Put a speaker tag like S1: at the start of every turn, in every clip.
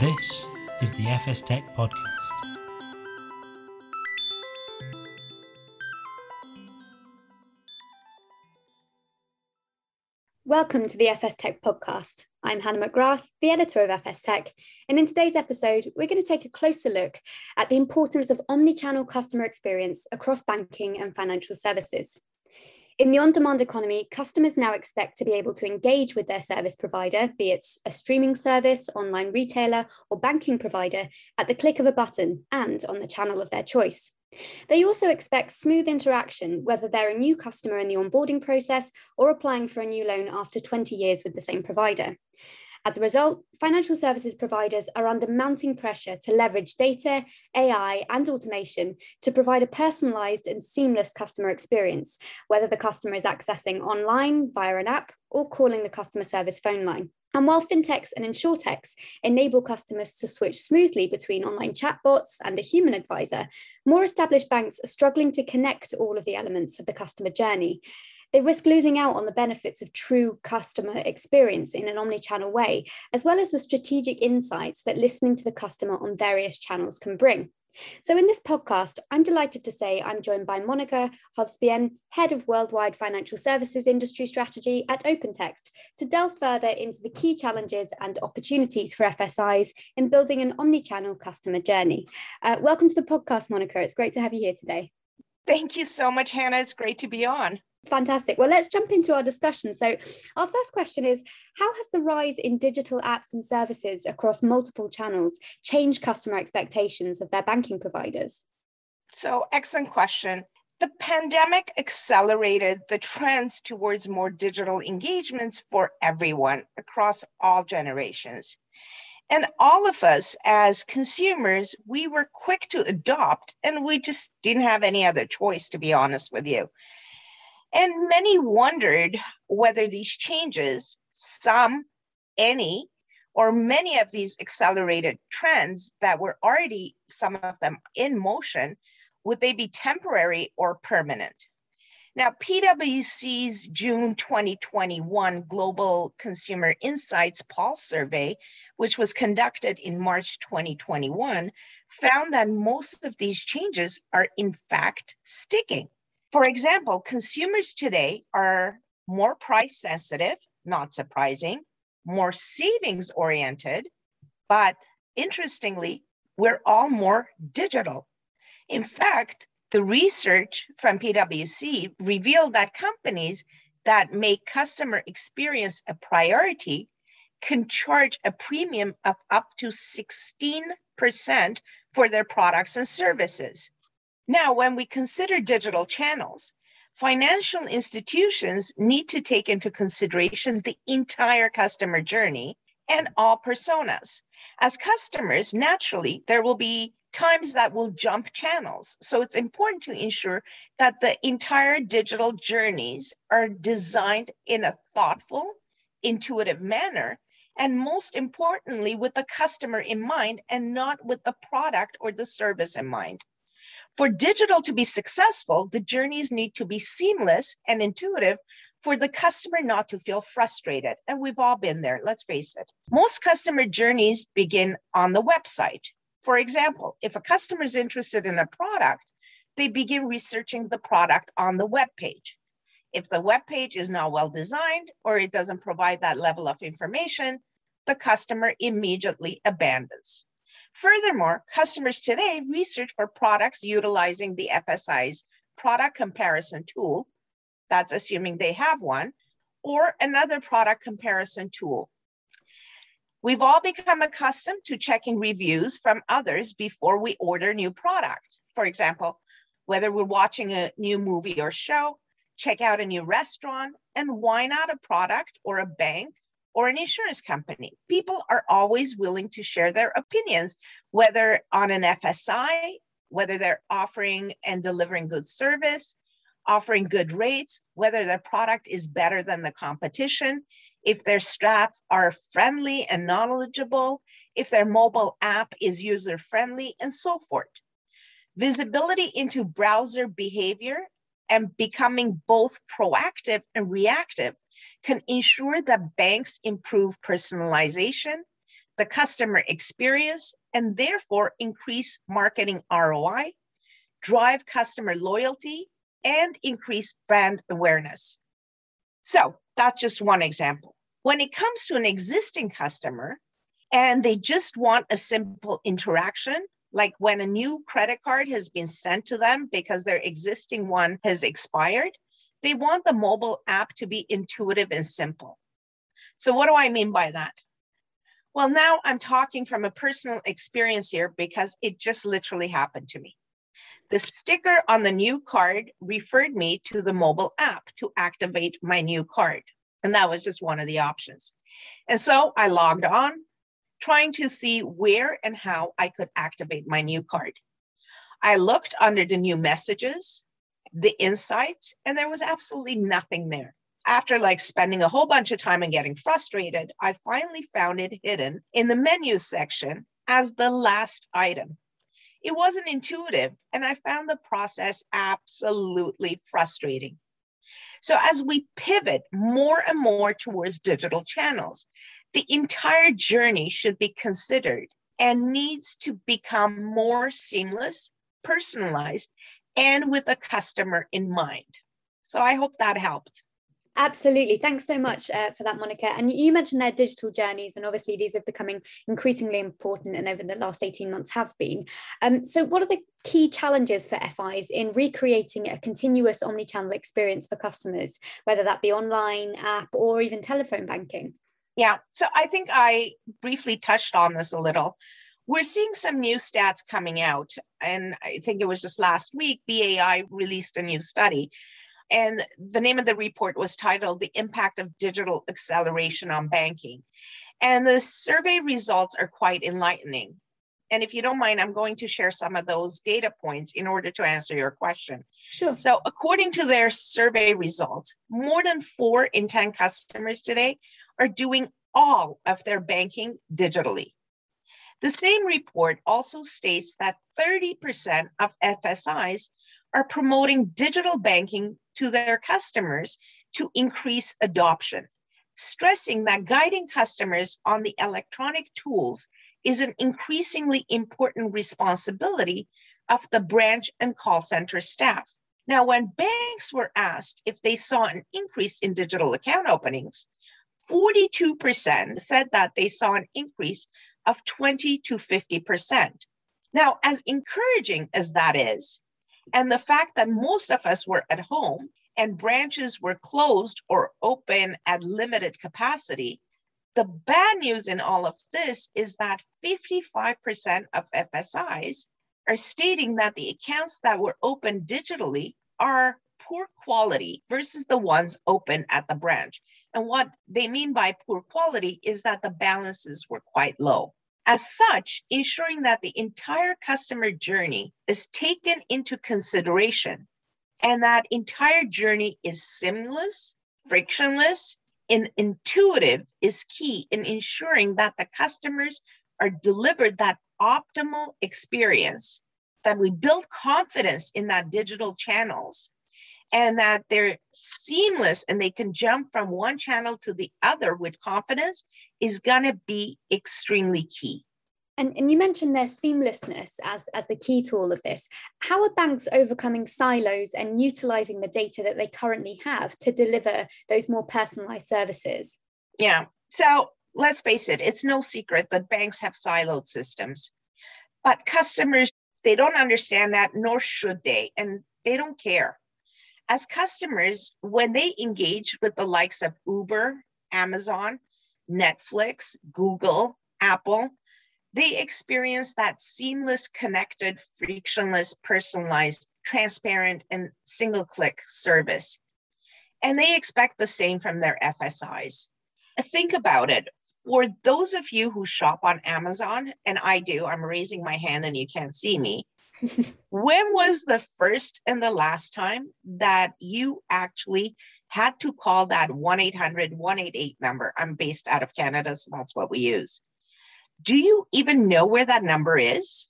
S1: This is the FS Tech Podcast.
S2: Welcome to the FS Tech Podcast. I'm Hannah McGrath, the editor of FS Tech, and in today's episode, we're going to take a closer look at the importance of omni-channel customer experience across banking and financial services. In the on demand economy, customers now expect to be able to engage with their service provider, be it a streaming service, online retailer, or banking provider, at the click of a button and on the channel of their choice. They also expect smooth interaction, whether they're a new customer in the onboarding process or applying for a new loan after 20 years with the same provider. As a result, financial services providers are under mounting pressure to leverage data, AI, and automation to provide a personalized and seamless customer experience, whether the customer is accessing online via an app or calling the customer service phone line. And while fintechs and insurtechs enable customers to switch smoothly between online chatbots and a human advisor, more established banks are struggling to connect all of the elements of the customer journey they risk losing out on the benefits of true customer experience in an omni-channel way, as well as the strategic insights that listening to the customer on various channels can bring. So, in this podcast, I'm delighted to say I'm joined by Monica Hovsepian, Head of Worldwide Financial Services Industry Strategy at OpenText, to delve further into the key challenges and opportunities for FSIs in building an omni channel customer journey. Uh, welcome to the podcast, Monica. It's great to have you here today.
S3: Thank you so much, Hannah. It's great to be on.
S2: Fantastic. Well, let's jump into our discussion. So, our first question is How has the rise in digital apps and services across multiple channels changed customer expectations of their banking providers?
S3: So, excellent question. The pandemic accelerated the trends towards more digital engagements for everyone across all generations. And all of us as consumers, we were quick to adopt, and we just didn't have any other choice, to be honest with you. And many wondered whether these changes, some, any, or many of these accelerated trends that were already, some of them in motion, would they be temporary or permanent? Now, PwC's June 2021 Global Consumer Insights Pulse Survey, which was conducted in March 2021, found that most of these changes are in fact sticking. For example, consumers today are more price sensitive, not surprising, more savings oriented, but interestingly, we're all more digital. In fact, the research from PwC revealed that companies that make customer experience a priority can charge a premium of up to 16% for their products and services. Now, when we consider digital channels, financial institutions need to take into consideration the entire customer journey and all personas. As customers, naturally, there will be times that will jump channels. So it's important to ensure that the entire digital journeys are designed in a thoughtful, intuitive manner, and most importantly, with the customer in mind and not with the product or the service in mind. For digital to be successful, the journeys need to be seamless and intuitive for the customer not to feel frustrated. And we've all been there, let's face it. Most customer journeys begin on the website. For example, if a customer is interested in a product, they begin researching the product on the web page. If the web page is not well designed or it doesn't provide that level of information, the customer immediately abandons. Furthermore, customers today research for products utilizing the FSI's product comparison tool, that's assuming they have one, or another product comparison tool. We've all become accustomed to checking reviews from others before we order new product. For example, whether we're watching a new movie or show, check out a new restaurant, and why not a product or a bank or an insurance company. People are always willing to share their opinions, whether on an FSI, whether they're offering and delivering good service, offering good rates, whether their product is better than the competition, if their staff are friendly and knowledgeable, if their mobile app is user friendly, and so forth. Visibility into browser behavior and becoming both proactive and reactive can ensure that banks improve personalization, the customer experience and therefore increase marketing ROI, drive customer loyalty, and increase brand awareness. So that's just one example. When it comes to an existing customer and they just want a simple interaction, like when a new credit card has been sent to them because their existing one has expired, they want the mobile app to be intuitive and simple. So, what do I mean by that? Well, now I'm talking from a personal experience here because it just literally happened to me. The sticker on the new card referred me to the mobile app to activate my new card. And that was just one of the options. And so I logged on, trying to see where and how I could activate my new card. I looked under the new messages, the insights, and there was absolutely nothing there. After like spending a whole bunch of time and getting frustrated, I finally found it hidden in the menu section as the last item. It wasn't intuitive, and I found the process absolutely frustrating. So, as we pivot more and more towards digital channels, the entire journey should be considered and needs to become more seamless, personalized, and with a customer in mind. So I hope that helped.
S2: Absolutely. Thanks so much uh, for that, Monica. And you mentioned their digital journeys, and obviously these are becoming increasingly important and over the last 18 months have been. Um, so, what are the key challenges for FIs in recreating a continuous omni-channel experience for customers, whether that be online, app, or even telephone banking?
S3: Yeah, so I think I briefly touched on this a little. We're seeing some new stats coming out, and I think it was just last week, BAI released a new study and the name of the report was titled The Impact of Digital Acceleration on Banking. And the survey results are quite enlightening. And if you don't mind, I'm going to share some of those data points in order to answer your question.
S2: Sure.
S3: So, according to their survey results, more than four in 10 customers today are doing all of their banking digitally. The same report also states that 30% of FSIs are promoting digital banking to their customers to increase adoption, stressing that guiding customers on the electronic tools is an increasingly important responsibility of the branch and call center staff. Now, when banks were asked if they saw an increase in digital account openings, 42% said that they saw an increase of 20 to 50%. Now, as encouraging as that is, and the fact that most of us were at home and branches were closed or open at limited capacity, the bad news in all of this is that 55% of FSIs are stating that the accounts that were opened digitally are poor quality versus the ones open at the branch. And what they mean by poor quality is that the balances were quite low. As such, ensuring that the entire customer journey is taken into consideration and that entire journey is seamless, frictionless, and intuitive is key in ensuring that the customers are delivered that optimal experience, that we build confidence in that digital channels and that they're seamless and they can jump from one channel to the other with confidence is going to be extremely key.
S2: And, and you mentioned their seamlessness as, as the key to all of this. How are banks overcoming silos and utilizing the data that they currently have to deliver those more personalized services?
S3: Yeah. So let's face it, it's no secret that banks have siloed systems. But customers, they don't understand that, nor should they, and they don't care as customers, when they engage with the likes of Uber, Amazon, Netflix, Google, Apple, they experience that seamless, connected, frictionless, personalized, transparent, and single click service. And they expect the same from their FSIs. Think about it. For those of you who shop on Amazon, and I do, I'm raising my hand and you can't see me when was the first and the last time that you actually had to call that 1 800 188 number? I'm based out of Canada, so that's what we use. Do you even know where that number is?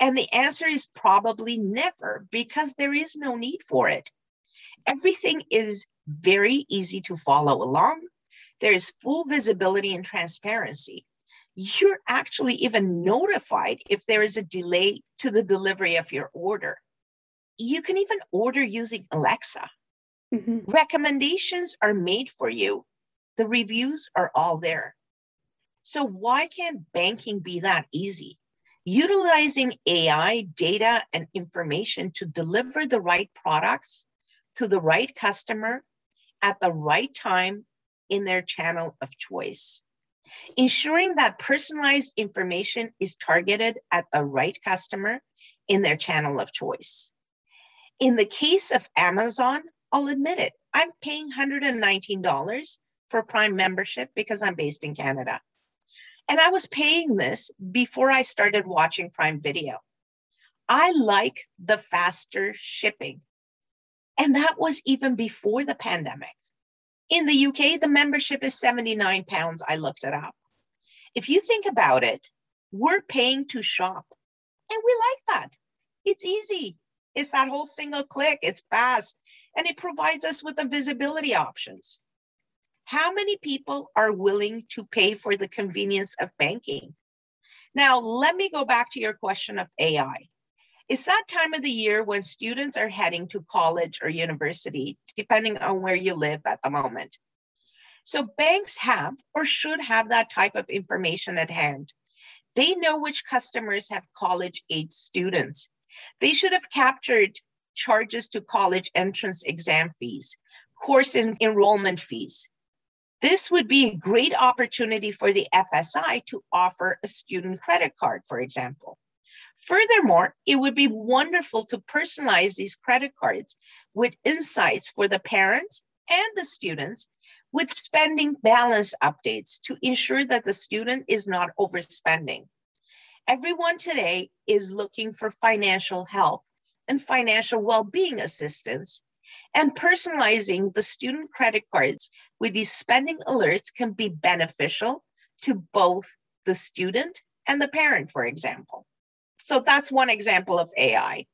S3: And the answer is probably never because there is no need for it. Everything is very easy to follow along. There is full visibility and transparency. you're actually even notified if there is a delay to the delivery of your order. You can even order using Alexa. Mm-hmm. Recommendations are made for you. The reviews are all there. So, why can't banking be that easy? Utilizing AI, data, and information to deliver the right products to the right customer at the right time in their channel of choice. Ensuring that personalized information is targeted at the right customer in their channel of choice. In the case of Amazon, I'll admit it, I'm paying $119 for Prime membership because I'm based in Canada. And I was paying this before I started watching Prime Video. I like the faster shipping. And that was even before the pandemic. In the UK, the membership is 79 pounds. I looked it up. If you think about it, we're paying to shop. And we like that. It's easy. It's that whole single click, it's fast, and it provides us with the visibility options. How many people are willing to pay for the convenience of banking? Now, let me go back to your question of AI. It's that time of the year when students are heading to college or university, depending on where you live at the moment. So banks have or should have that type of information at hand. They know which customers have college age students. They should have captured charges to college entrance exam fees, course en- enrollment fees. This would be a great opportunity for the FSI to offer a student credit card, for example. Furthermore, it would be wonderful to personalize these credit cards with insights for the parents and the students with spending balance updates to ensure that the student is not overspending. Everyone today is looking for financial health and financial well-being assistance and personalizing the student credit cards with these spending alerts can be beneficial to both the student and the parent, for example. So that's one example of AI.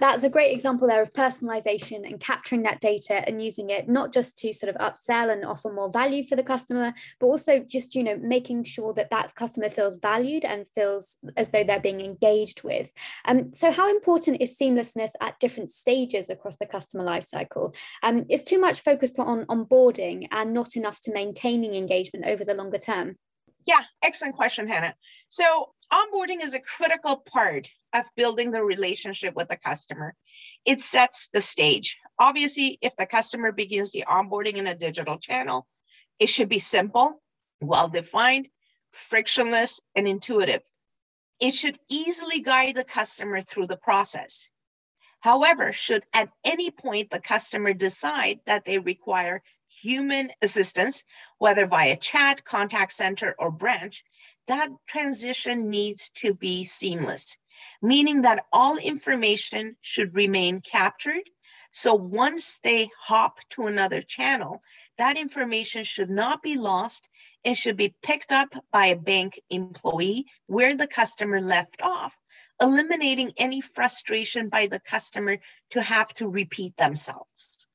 S2: That's a great example there of personalization and capturing that data and using it not just to sort of upsell and offer more value for the customer, but also just, you know, making sure that that customer feels valued and feels as though they're being engaged with. Um, so how important is seamlessness at different stages across the customer lifecycle? Um, is too much focus put on onboarding and not enough to maintaining engagement over the longer term?
S3: Yeah, excellent question, Hannah. So onboarding is a critical part of building the relationship with the customer. It sets the stage. Obviously, if the customer begins the onboarding in a digital channel, it should be simple, well defined, frictionless, and intuitive. It should easily guide the customer through the process. However, should at any point the customer decide that they require human assistance, whether via chat, contact center, or branch, that transition needs to be seamless, meaning that all information should remain captured. So once they hop to another channel, that information should not be lost and should be picked up by a bank employee where the customer left off, eliminating any frustration by the customer to have to repeat themselves.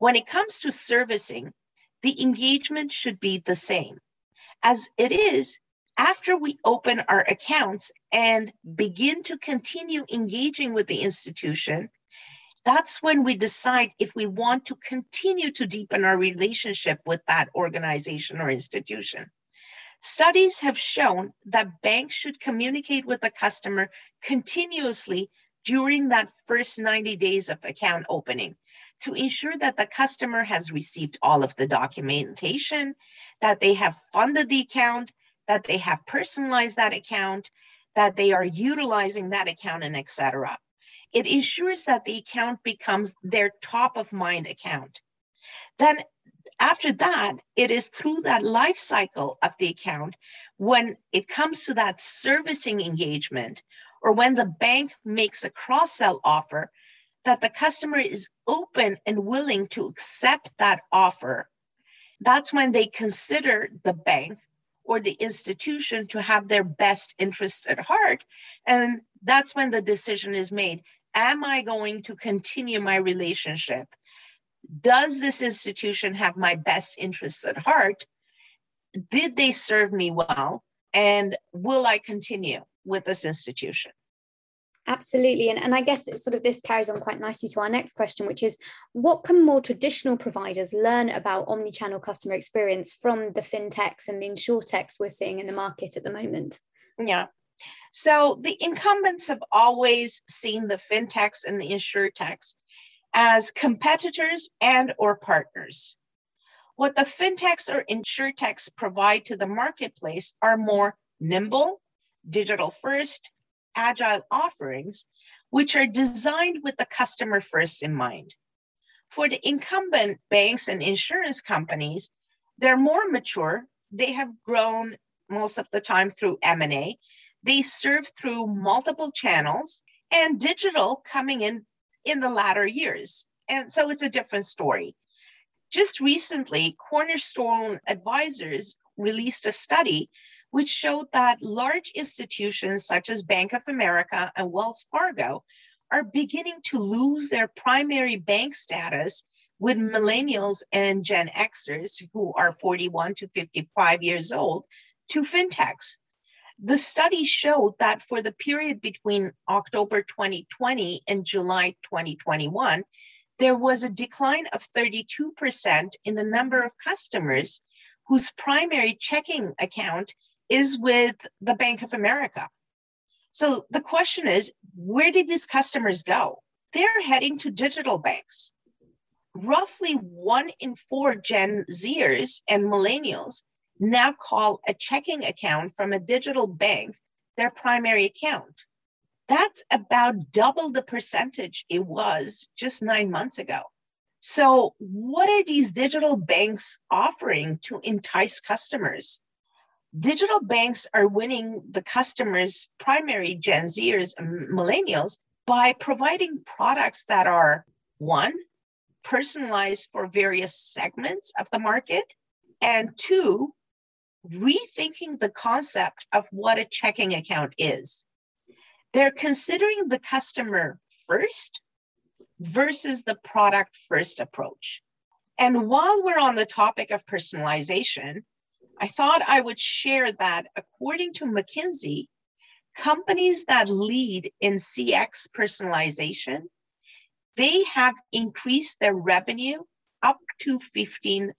S3: When it comes to servicing, the engagement should be the same. As it is, after we open our accounts and begin to continue engaging with the institution, that's when we decide if we want to continue to deepen our relationship with that organization or institution. Studies have shown that banks should communicate with the customer continuously during that first 90 days of account opening to ensure that the customer has received all of the documentation, that they have funded the account, that they have personalized that account, that they are utilizing that account, and etc. It ensures that the account becomes their top of mind account. Then after that, it is through that life cycle of the account when it comes to that servicing engagement or when the bank makes a cross sell offer that the customer is open and willing to accept that offer. That's when they consider the bank or the institution to have their best interest at heart. And that's when the decision is made. Am I going to continue my relationship? Does this institution have my best interests at heart? Did they serve me well? and will I continue with this institution?
S2: Absolutely. And, and I guess sort of this carries on quite nicely to our next question, which is what can more traditional providers learn about omni-channel customer experience from the fintechs and the insurtechs we're seeing in the market at the moment?
S3: Yeah. So the incumbents have always seen the fintechs and the insurtechs as competitors and or partners. What the fintechs or insurtechs provide to the marketplace are more nimble, digital first, agile offerings, which are designed with the customer first in mind. For the incumbent banks and insurance companies, they're more mature. They have grown most of the time through M&A. They serve through multiple channels and digital coming in in the latter years. And so it's a different story. Just recently, Cornerstone Advisors released a study which showed that large institutions such as Bank of America and Wells Fargo are beginning to lose their primary bank status with millennials and Gen Xers who are 41 to 55 years old to fintechs. The study showed that for the period between October 2020 and July 2021, there was a decline of 32% in the number of customers whose primary checking account is with the Bank of America. So the question is, where did these customers go? They're heading to digital banks. Roughly one in four Gen Zers and millennials now call a checking account from a digital bank their primary account. That's about double the percentage it was just nine months ago. So, what are these digital banks offering to entice customers? Digital banks are winning the customers, primary Gen Zers millennials, by providing products that are one, personalized for various segments of the market, and two, rethinking the concept of what a checking account is. They're considering the customer first versus the product first approach. And while we're on the topic of personalization, I thought I would share that according to McKinsey, companies that lead in CX personalization, they have increased their revenue up to 15%.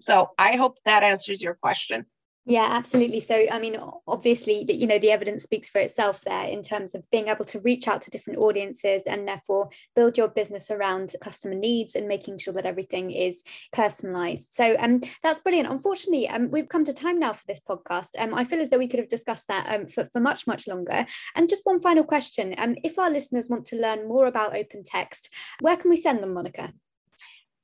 S3: So I hope that answers your question.
S2: Yeah, absolutely. So, I mean, obviously, that you know, the evidence speaks for itself there in terms of being able to reach out to different audiences and therefore build your business around customer needs and making sure that everything is personalized. So, um, that's brilliant. Unfortunately, um, we've come to time now for this podcast. Um, I feel as though we could have discussed that um, for, for much, much longer. And just one final question. Um, if our listeners want to learn more about open text, where can we send them, Monica?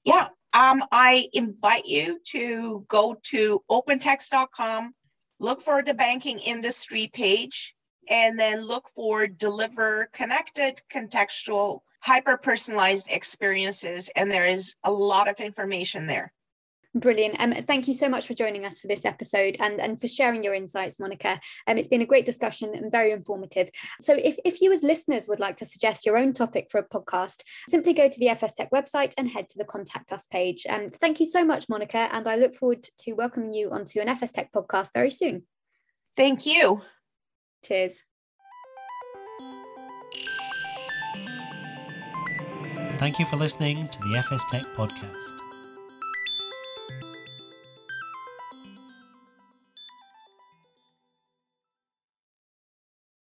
S3: Yeah, um, I invite you to go to opentext.com, look for the banking industry page, and then look for deliver connected, contextual, hyper personalized experiences. And there is a lot of information there.
S2: Brilliant. Um, thank you so much for joining us for this episode and, and for sharing your insights, Monica. Um, it's been a great discussion and very informative. So, if, if you as listeners would like to suggest your own topic for a podcast, simply go to the FS Tech website and head to the Contact Us page. Um, thank you so much, Monica, and I look forward to welcoming you onto an FS Tech podcast very soon.
S3: Thank you.
S2: Cheers.
S1: Thank you for listening to the FS Tech podcast.